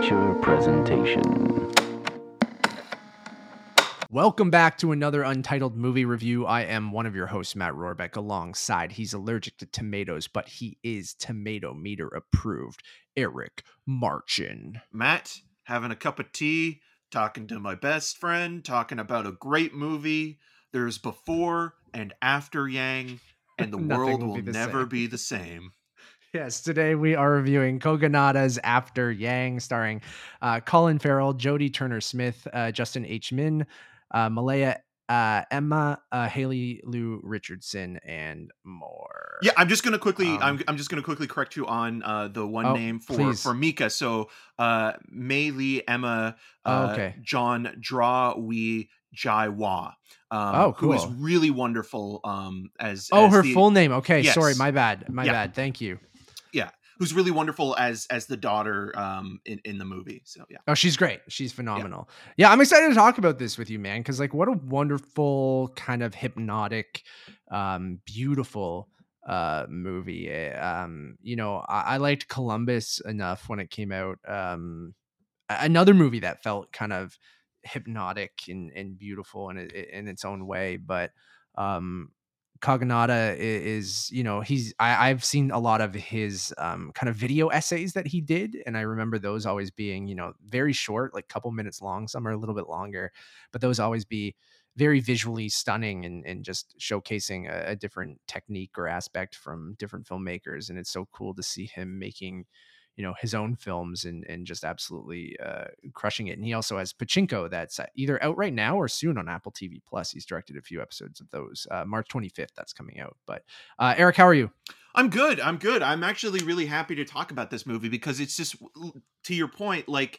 Amateur presentation. Welcome back to another Untitled Movie Review. I am one of your hosts, Matt Rohrbeck, alongside he's allergic to tomatoes, but he is tomato meter approved, Eric Marchin. Matt, having a cup of tea, talking to my best friend, talking about a great movie. There's before and after Yang, and the world will will be the never same. be the same. Yes, today we are reviewing Kogonada's After Yang, starring uh, Colin Farrell, Jodie Turner Smith, uh, Justin H. Min, uh, Malaya uh, Emma, uh, Haley Lu Richardson, and more. Yeah, I'm just gonna quickly. Um, I'm, I'm just gonna quickly correct you on uh, the one Oh, name for please. for Mika. So, uh, Mei Lee Emma, uh, Oh, okay. John Draw We Jai Wa. Um, Oh, Who is really wonderful. Um, as Oh, as her the- full name. Okay, sorry, my bad. My Yeah. bad. Thank you. Who's really wonderful as as the daughter um in in the movie. So yeah. Oh, she's great. She's phenomenal. Yeah, I'm excited to talk about this with you, man, because like what a wonderful kind of hypnotic, um, beautiful uh movie. Eh, Um, you know, I, I liked Columbus enough when it came out. Um another movie that felt kind of hypnotic and, and beautiful in in its own way, but um I- is, you know, he's I, I've seen a lot of his um, kind of video essays that he did, and I remember those always being, you know, very short, like couple minutes long. Some are a little bit longer, but those always be very visually stunning and, and just showcasing a, a different technique or aspect from different filmmakers. And it's so cool to see him making, you know, his own films and and just absolutely uh, crushing it. And he also has Pachinko that's uh, either out right now or soon on Apple TV Plus. He's directed a few episodes of those. Uh, March 25th, that's coming out. But uh, Eric, how are you? I'm good. I'm good. I'm actually really happy to talk about this movie because it's just to your point, like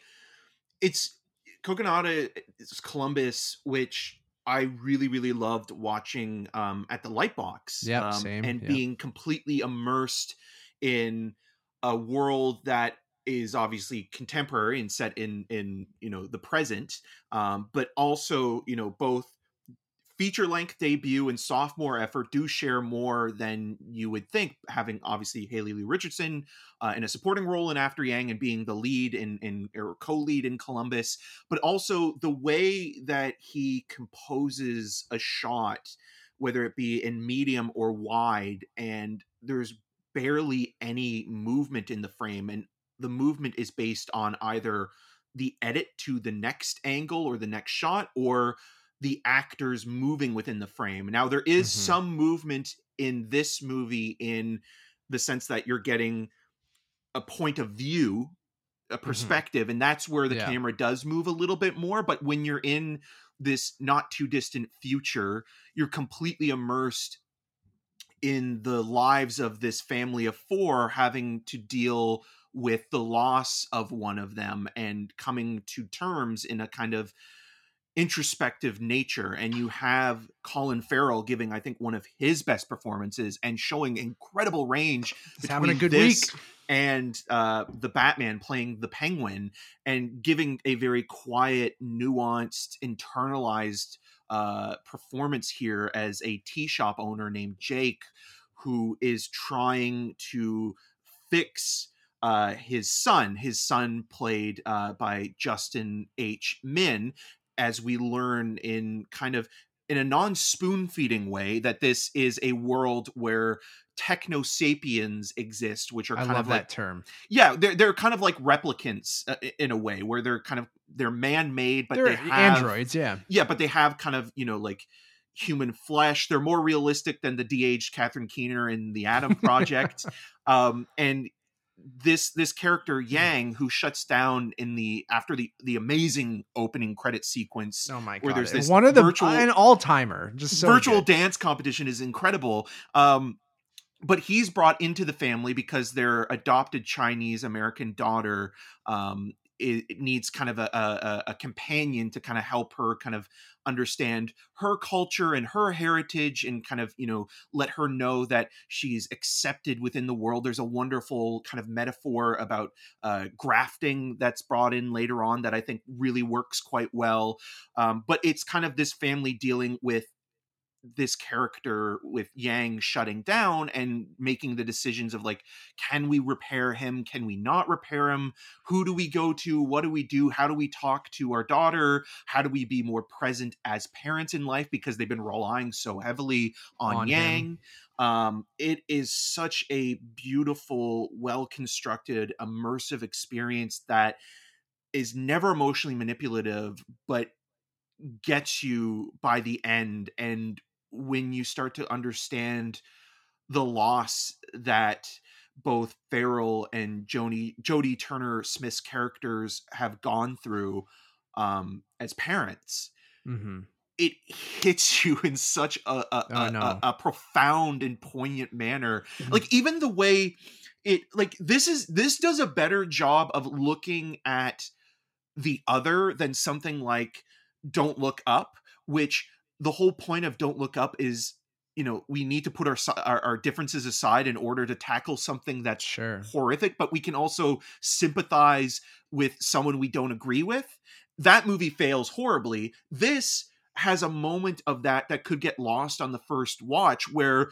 it's Kogonada is Columbus, which I really, really loved watching um, at the Lightbox. Yep, um, same, and yeah. being completely immersed in a world that is obviously contemporary and set in in you know the present, um, but also you know both feature length debut and sophomore effort do share more than you would think having obviously haley lu richardson uh, in a supporting role in after yang and being the lead in, in or co-lead in columbus but also the way that he composes a shot whether it be in medium or wide and there's barely any movement in the frame and the movement is based on either the edit to the next angle or the next shot or the actors moving within the frame. Now there is Mhm. some movement in this movie in the sense that you're getting a point of view, a perspective, and that's where the Yeah. camera does move a little bit more. But when you're in this not too distant future, you're completely immersed in the lives of this family of four having to deal with the loss of one of them and coming to terms in a kind of introspective nature and you have Colin Farrell giving I think one of his best performances and showing incredible range He's having a good week. And uh the Batman playing the Penguin and giving a very quiet nuanced internalized uh performance here as a tea shop owner named Jake who is trying to fix uh, his son. His son, played uh, by Justin H. Min, as we learn in kind of in a non spoon feeding way that this is a world where techno sapiens exist, which are I kind love of that like term. yeah, they're they're kind of like replicants uh, in a way where they're kind of they're man made, but They're they have androids, yeah. yeah, but they have kind of you know like human flesh. They're more realistic than the de-aged Catherine Keener in the Adam Project. um, and this this character Yang, who shuts down in the after the the amazing opening credit sequence, Oh my god! where there's this one of the virtual- an all timer, just so virtual good. dance competition is incredible. Um, but he's brought into the family because their adopted Chinese American daughter um, it, it needs kind of a, a, a companion to kind of help her kind of understand her culture and her heritage and kind of you know let her know that she's accepted within the world. There's a wonderful kind of metaphor about uh, grafting that's brought in later on that i think really works quite well. Um, but it's kind of this family dealing with this character with Yang shutting down and making the decisions of like, can we repair him? Can we not repair him? Who do we go to? What do we do? How do we talk to our daughter? How do we be more present as parents in life because they've been relying so heavily on, On. Yang? Um, it is such a beautiful, well constructed, immersive experience that is never emotionally manipulative, but gets you by the end. And when you start to understand the loss that both Farrell and Joni Jodie Turner Smith's characters have gone through um, as parents, hmm it hits you in such a a, Oh, no. a, a profound and poignant manner. Mhm. Like even the way it like this is this does a better job of looking at the other than something like Don't Look Up, which the whole point of Don't Look Up is you know we need to put our our, our differences aside in order to tackle something that's Sure. horrific, but we can also sympathize with someone we don't agree with. That movie fails horribly. This has a moment of that that could get lost on the first watch where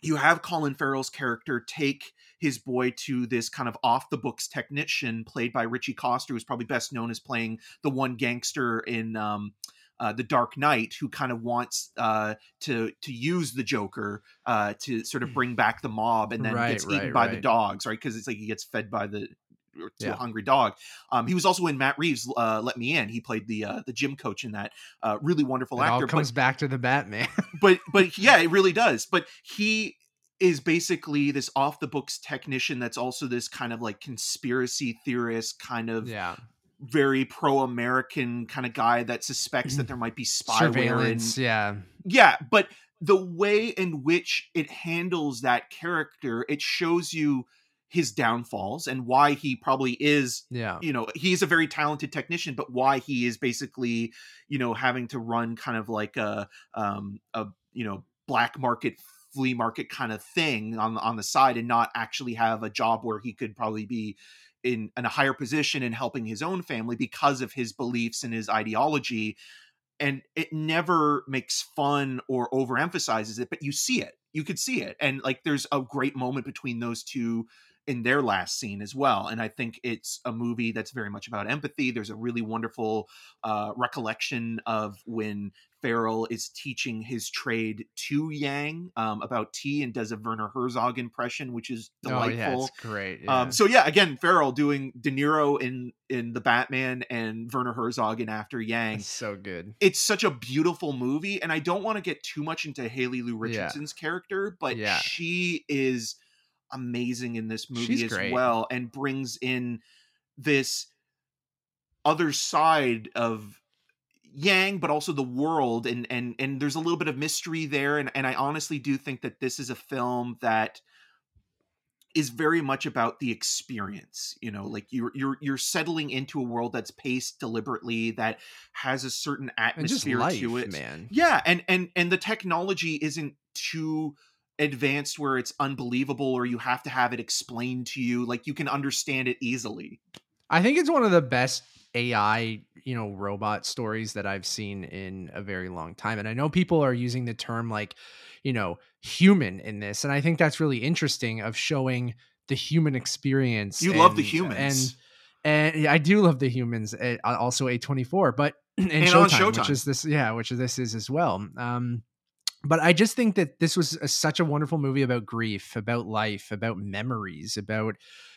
you have Colin Farrell's character take his boy to this kind of off the books technician played by Ritchie Coster, who's probably best known as playing the one gangster in um, uh, the Dark Knight, who kind of wants uh, to to use the Joker uh, to sort of bring back the mob, and then Right, gets eaten right, by the dogs, right? Because it's like he gets fed by the to Yeah. a hungry dog. Um, he was also in Matt Reeves' uh, "Let Me In." He played the uh, the gym coach in that. Uh, really wonderful It all actor. comes but back to the Batman. but but yeah, it really does. But he is basically this off the books technician that's also this kind of like conspiracy theorist, kind of yeah. Very pro American kind of guy that suspects that there might be spyware. Yeah. yeah, but the way in which it handles that character, it shows you his downfalls and why he probably is Yeah. you know he's a very talented technician but why he is basically you know having to run kind of like a um a you know black market flea market kind of thing on on the side and not actually have a job where he could probably be in, in a higher position in helping his own family because of his beliefs and his ideology and it never makes fun or overemphasizes it but you see it. You could see it and like there's a great moment between those two in their last scene as well and i think it's a movie that's very much about empathy there's a really wonderful uh, recollection of when Farrell is teaching his trade to Yang um, about tea and does a Werner Herzog impression, which is delightful. Oh yeah, great. Yeah. Um, so yeah, again, Farrell doing De Niro in in the Batman and Werner Herzog in After Yang. it's so good. It's such a beautiful movie, and I don't want to get too much into Haley Lu Yeah. Richardson's character, but Yeah. she is amazing in this movie She's as great. well, and brings in this other side of Yang, but also the world, and and and there's a little bit of mystery there, and and I honestly do think that this is a film that is very much about the experience you know like you're you're you're settling into a world that's paced deliberately that has a certain atmosphere life, to it man. yeah and and and the technology isn't too advanced where it's unbelievable or you have to have it explained to you like you can understand it easily I think it's one of the best AI, you know, robot stories that I've seen in a very long time. And I know people are using the term like, you know, human in this. And I think that's really interesting of showing the human experience. you love the and- humans And and I do love the humans. uh, Also A24, but and, And on Showtime, which is this, yeah, which this is as well. Um, but I just think that this was a, such a wonderful movie about grief, about life, about memories, about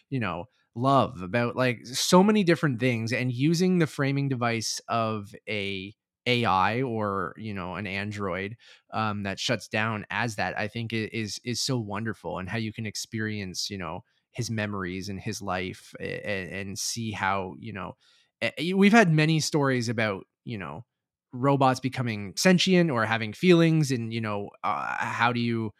you know love, about like so many different things, and using the framing device of a AI or you know an android um, that shuts down as that. I think is is so wonderful, and how you can experience you know his memories and his life, and, and see how you know we've had many stories about you know robots becoming sentient or having feelings and you know uh, how do you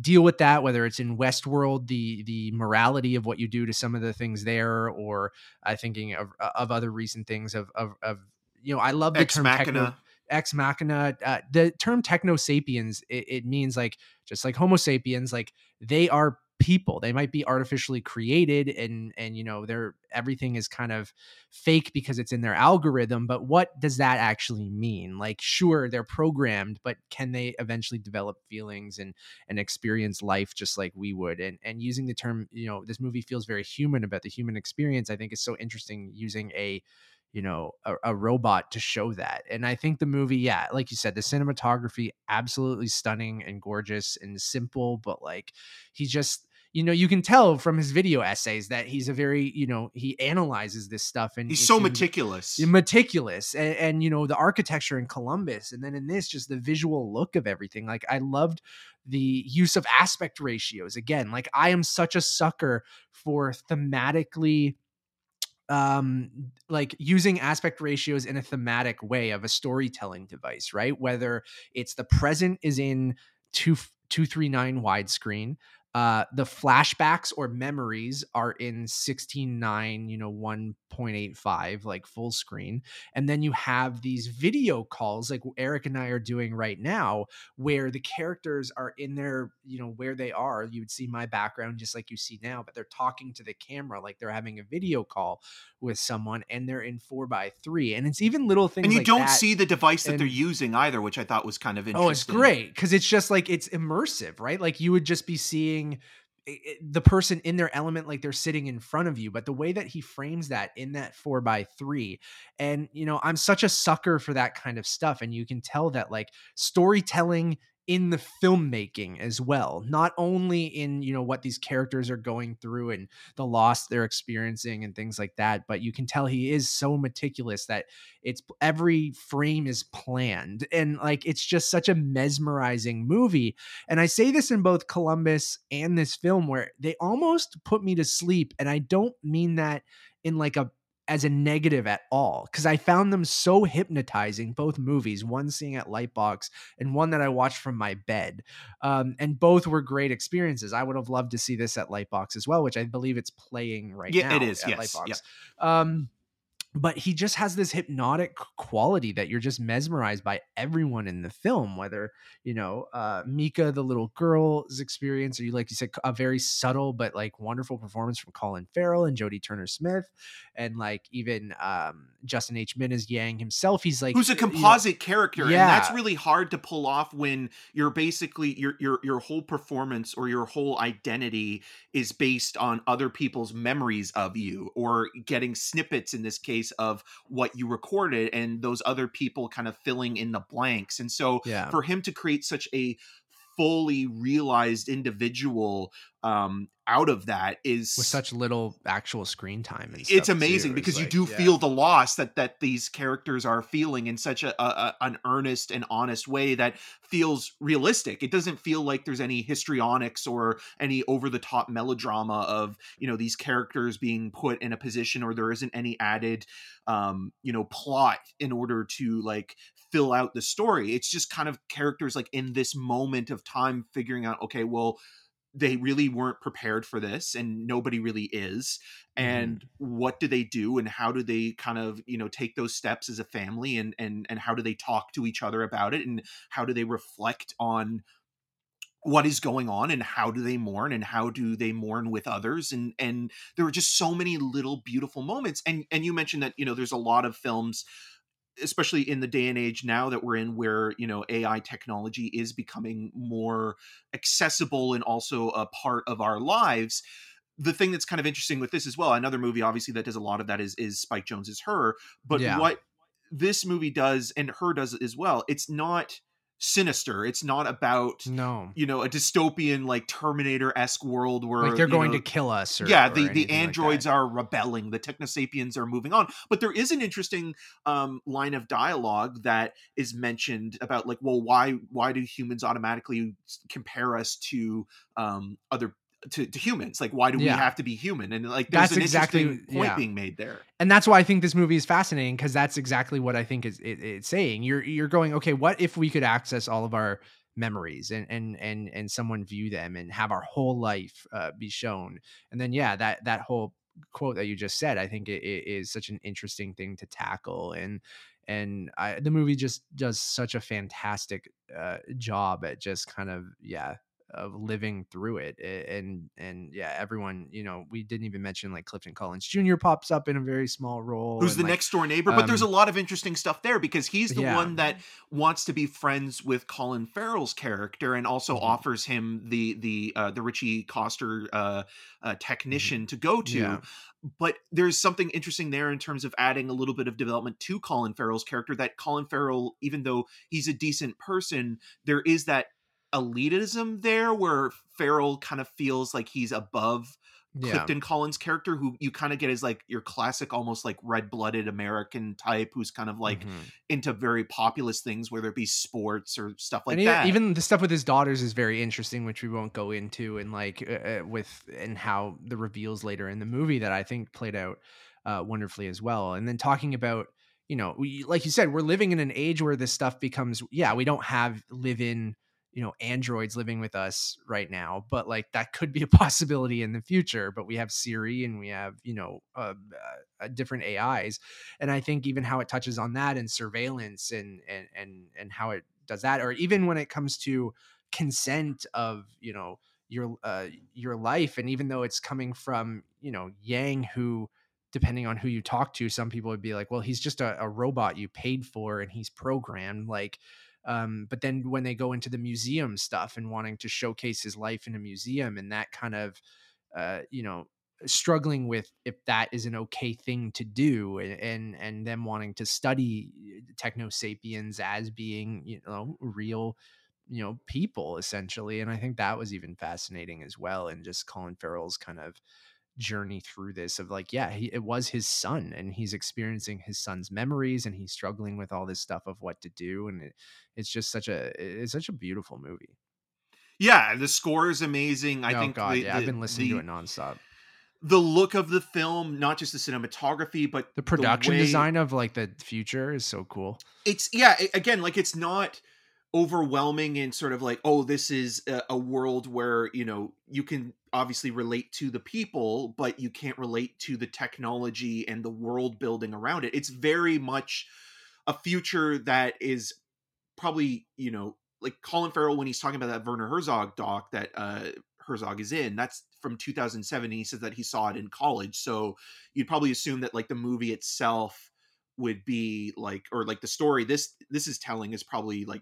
deal with that whether it's in westworld the the morality of what you do to some of the things there or i thinking of of other recent things of of, of you know i love the ex term machina. techno, ex machina uh, the term techno sapiens it, it means like just like homo sapiens like they are people. They might be artificially created and and you know they're everything is kind of fake because it's in their algorithm but what does that actually mean? Like sure they're programmed but can they eventually develop feelings and and experience life just like we would? And and using the term you know this movie feels very human about the human experience i think is so interesting using a you know a, a, robot to show that and i think the movie yeah like you said the cinematography absolutely stunning and gorgeous and simple but like he just you know you can tell from his video essays that he's a very you know he analyzes this stuff and he's so meticulous. meticulous and, and you know the architecture in columbus and then in this just the visual look of everything like i loved the use of aspect ratios again like i am such a sucker for thematically um like using aspect ratios in a thematic way of a storytelling device right? Whether it's the present is in 2 239 widescreen uh the flashbacks or memories are in 16:9 you know 1.85 like full screen and then you have these video calls like Eric and I are doing right now where the characters are in their you know where they are you would see my background just like you see now but they're talking to the camera like they're having a video call with someone and they're in 4 by 3 and it's even little things and you like don't that. see the device that and, they're using either which I thought was kind of interesting Oh it's great cuz it's just like it's immersive right like you would just be seeing the person in their element like they're sitting in front of you but the way that he frames that in that four by three and you know i'm such a sucker for that kind of stuff and you can tell that like storytelling in the filmmaking as well not only in you know what these characters are going through and the loss they're experiencing and things like that but you can tell he is so meticulous that it's every frame is planned and like it's just such a mesmerizing movie and i say this in both columbus and this film where they almost put me to sleep and i don't mean that in like a as a negative at all because I found them so hypnotizing. Both movies, one seeing at Lightbox and one that I watched from my bed, um, and both were great experiences. I would have loved to see this at Lightbox as well, which I believe it's playing right yeah, now. Yeah, it is. At yes. Lightbox. Yeah. Um, but he just has this hypnotic quality that you're just mesmerized by everyone in the film whether you know uh mika the little girl's experience or you like you said a very subtle but like wonderful performance from colin farrell and jodie turner smith and like even um justin h min as yang himself he's like who's a composite you know, character yeah. and that's really hard to pull off when you're basically your your your whole performance or your whole identity is based on other people's memories of you or getting snippets in this case of what you recorded and those other people kind of filling in the blanks. And so yeah. for him to create such a fully realized individual um out of that is with such little actual screen time it's amazing too. because it's you do yeah. feel the loss that that these characters are feeling in such a, a, an earnest and honest way that feels realistic it doesn't feel like there's any histrionics or any over the top melodrama of you know these characters being put in a position or there isn't any added um you know plot in order to like fill out the story it's just kind of characters like in this moment of time figuring out okay well they really weren't prepared for this and nobody really is and mm. what do they do and how do they kind of you know take those steps as a family and and and how do they talk to each other about it and how do they reflect on what is going on and how do they mourn and how do they mourn with others and and there are just so many little beautiful moments and and you mentioned that you know there's a lot of films especially in the day and age now that we're in where you know ai technology is becoming more accessible and also a part of our lives the thing that's kind of interesting with this as well another movie obviously that does a lot of that is is spike jonze's her but yeah. what this movie does and her does as well it's not sinister. It's not about no, you know, a dystopian like Terminator esque world where like they're going know, to kill us. Or, yeah, the the androids like are rebelling. The technosapiens are moving on. But there is an interesting um, line of dialogue that is mentioned about like, well, why why do humans automatically compare us to um, other to, to humans like why do yeah. we have to be human? And like there's that's an exactly interesting point yeah. being made there. And that's why i think this movie is fascinating because that's exactly what i think is it, it's saying. You're you're going okay what if we could access all of our memories and and and and someone view them and have our whole life uh, be shown? And then yeah that that whole quote that you just said i think it, it is such an interesting thing to tackle. And and I, the movie just does such a fantastic uh, job at just kind of yeah of living through it and and yeah everyone you know we didn't even mention like clifton collins jr pops up in a very small role who's the like, next door neighbor but there's a um, lot of interesting stuff there because he's the Yeah. one that wants to be friends with colin farrell's character and also Mhm. offers him the the uh the ritchie coster uh, uh technician to go to Mm-hmm. Yeah. but there's something interesting there in terms of adding a little bit of development to colin farrell's character that colin farrell even though he's a decent person there is that elitism there where farrell kind of feels like he's above yeah Clifton Collins character, who you kind of get as like your classic, almost like red blooded American type, who's kind of like Mhm. into very populist things, whether it be sports or stuff like and that. even the stuff with his daughters is very interesting, which we won't go into, and like uh, uh, with and how the reveals later in the movie that I think played out uh, wonderfully as well. And then talking about, you know, we, like you said, we're living in an age where this stuff becomes, yeah, we don't have live in, you know, androids living with us right now, but like that could be a possibility in the future. But we have Siri and we have, you know, uh, uh, different AIs, and I think even how it touches on that and surveillance and and and and how it does that or even when it comes to consent of you know your uh your life and even though it's coming from you know yang who depending on who you talk to some people would be like well he's just a, a robot you paid for and he's programmed like um but then when they go into the museum stuff and wanting to showcase his life in a museum and that kind of uh you know struggling with if that is an okay thing to do and and, and them wanting to study techno sapiens as being you know real you know people essentially and i think that was even fascinating as well and just colin farrell's kind of journey through this of like yeah he, it was his son and he's experiencing his son's memories and he's struggling with all this stuff of what to do and it, it's just such a it's such a beautiful movie. Yeah, the score is amazing. I oh think god the, yeah i've been listening the, to it nonstop. The look of the film, not just the cinematography, but the production way- design of like the future is so cool. It's yeah a- again like it's not overwhelming and sort of like oh this is a, a world where you know you can obviously relate to the people but you can't relate to the technology and the world building around it. It's very much a future that is probably you know like colin farrell when he's talking about that werner herzog doc that uh herzog is in that's from 2007 and he says that he saw it in college. So you'd probably assume that like the movie itself would be like or like the story this this is telling is probably like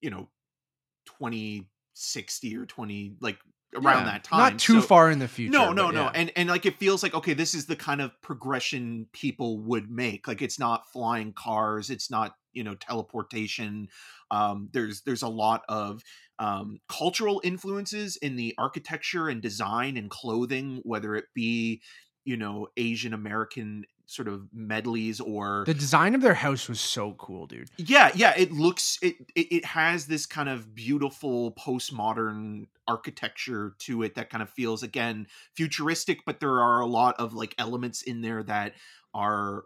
you know 2060 or 20 like around Yeah, that time not too So- far in the future no no no yeah. and and like it feels like okay this is the kind of progression people would make like it's not flying cars it's not you know teleportation um there's there's a lot of um cultural influences in the architecture and design and clothing whether it be you know asian american sort of medleys or the design of their house was so cool dude. Yeah yeah it looks it, it it has this kind of beautiful postmodern architecture to it that kind of feels again futuristic but there are a lot of like elements in there that are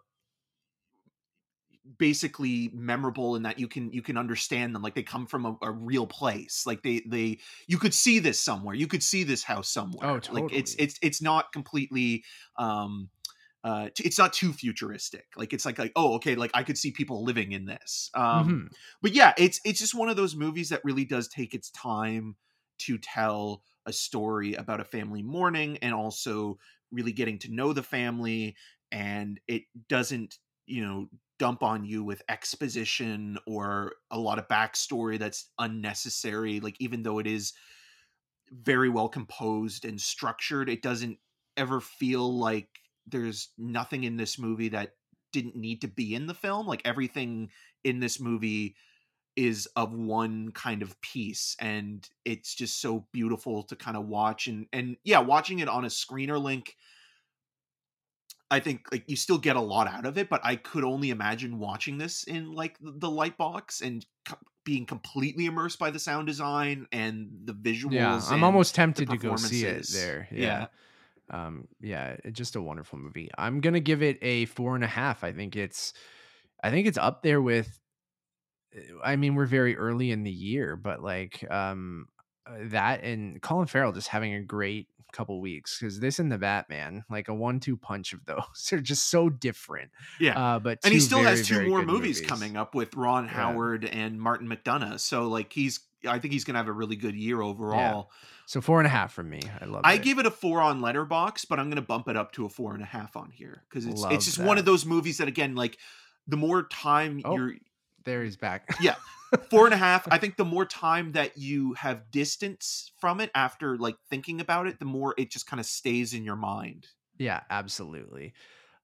basically memorable in that you can you can understand them like they come from a, a real place. Like they they you could see this somewhere you could see this house somewhere. Oh, totally. like it's it's it's not completely um uh it's not too futuristic. Like it's like like oh okay like i could see people living in this. Um Mhm. but yeah it's it's just one of those movies that really does take its time to tell a story about a family mourning and also really getting to know the family and it doesn't you know dump on you with exposition or a lot of backstory that's unnecessary. Like even though it is very well composed and structured it doesn't ever feel like there's nothing in this movie that didn't need to be in the film like everything in this movie is of one kind of piece and it's just so beautiful to kind of watch and and yeah watching it on a screener link i think like you still get a lot out of it but i could only imagine watching this in like the light box and co- being completely immersed by the sound design and the visuals yeah i'm almost tempted to go see it there yeah um yeah just a wonderful movie. I'm gonna give it a four and a half. I think it's i think it's up there with uh, i mean we're very early in the year but like um uh, that and colin farrell just having a great couple weeks because this and the batman like a one-two punch of those they're just so different yeah uh but and he still very, has two more good movies, coming up with Ron Howard and Martin McDonagh. So like he's I think he's gonna have a really good year overall. So four and a half from me. I love. It. I it. gave it a four on Letterboxd, but I'm gonna bump it up to a four and a half on here because it's Love it's just one of those movies that again, like the more time Oh. you're There he's back. Yeah. four and a half. I think the more time that you have distance from it after like thinking about it, the more it just kind of stays in your mind. Yeah, absolutely.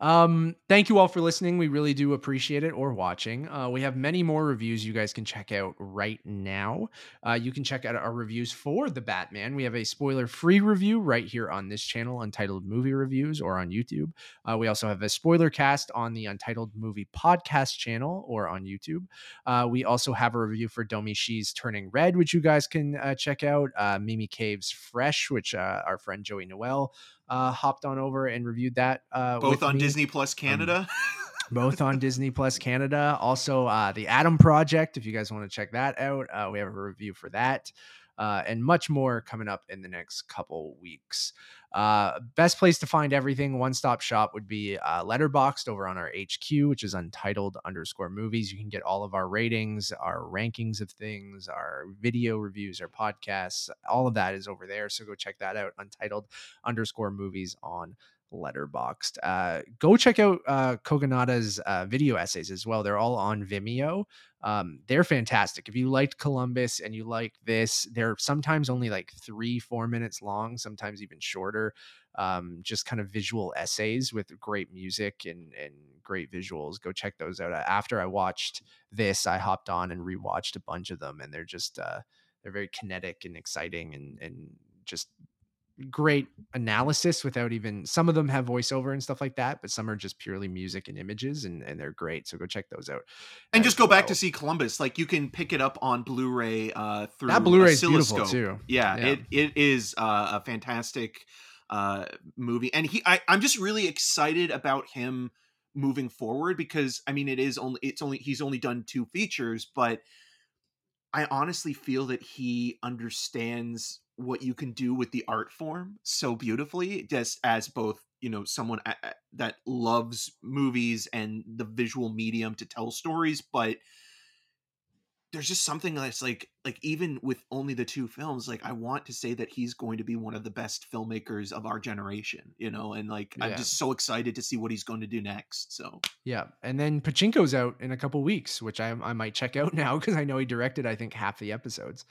Um, thank you all for listening. We really do appreciate it or watching. Uh, we have many more reviews you guys can check out right now. Uh, you can check out our reviews for the Batman. We have a spoiler free review right here on this channel, Untitled Movie Reviews, or on YouTube. Uh, we also have a spoiler cast on the Untitled Movie Podcast channel or on YouTube. Uh, we also have a review for Domee Shi's Turning Red, which you guys can uh, check out. Uh, Mimi Cave's Fresh, which our friend Joey Noel uh, hopped on over and reviewed that. Uh, Both on me. Disney Plus Canada. both on Disney Plus Canada. Also, uh, the Adam Project. If you guys want to check that out, uh, we have a review for that. Uh, and much more coming up in the next couple weeks. Uh, best place to find everything, one stop shop, would be uh, Letterboxd over on our HQ, which is Untitled underscore Movies. You can get all of our ratings, our rankings of things, our video reviews, our podcasts. All of that is over there. So go check that out. Untitled underscore Movies on letterboxd uh go check out uh kogonada's uh video essays as well they're all on vimeo um they're fantastic if you liked columbus and you like this they're sometimes only like three four minutes long sometimes even shorter um just kind of visual essays with great music and and great visuals go check those out after i watched this i hopped on and rewatched a bunch of them and they're just uh they're very kinetic and exciting and and just great analysis without even some of them have voiceover and stuff like that but some are just purely music and images and, and they're great so go check those out and just go back to see Columbus. Like you can pick it up on Blu-ray uh, through that blu-ray is beautiful too Yeah, Yeah. it it is uh, a fantastic uh, movie, and he I, I'm just really excited about him moving forward because I mean it is only it's only he's only done two features, but I honestly feel that he understands what you can do with the art form so beautifully, just as both you know someone that loves movies and the visual medium to tell stories, but there's just something that's like like even with only the two films like i want to say that he's going to be one of the best filmmakers of our generation you know and like i'm just so excited to see what he's going to do next so. Yeah and then pachinko's out in a couple weeks which i, I might check out now because i know he directed i think half the episodes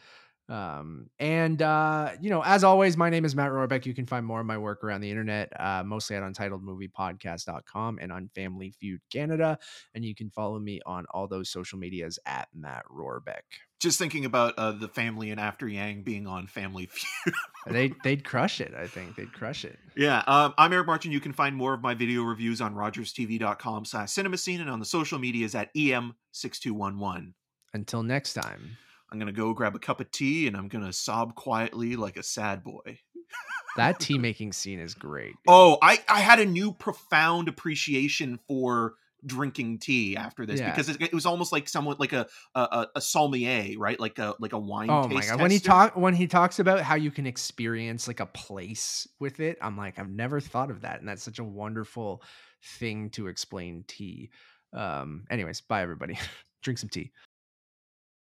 um and uh you know as always my name is matt rohrbeck. You can find more of my work around the internet uh mostly at untitledmoviepodcast.com and on family feud canada and you can follow me on all those social medias at matt rohrbeck. Just thinking about uh, the family and after yang being on family feud. They they'd crush it i think. They'd crush it. Yeah um, i'm eric martin. You can find more of my video reviews on rogerstv.com slash cinema scene and on the social medias at em6211 until next time i'm gonna go grab a cup of tea and i'm gonna sob quietly like a sad boy that tea making scene is great dude. Oh, I I had a new profound appreciation for drinking tea after this Yeah. because it, it was almost like someone like a a, a, sommelier, right? Like a like a wine. Oh my god! When he talk when he talks about how you can experience like a place with it, I'm like, I've never thought of that, and that's such a wonderful thing to explain tea. Um, anyways, bye everybody. Drink some tea.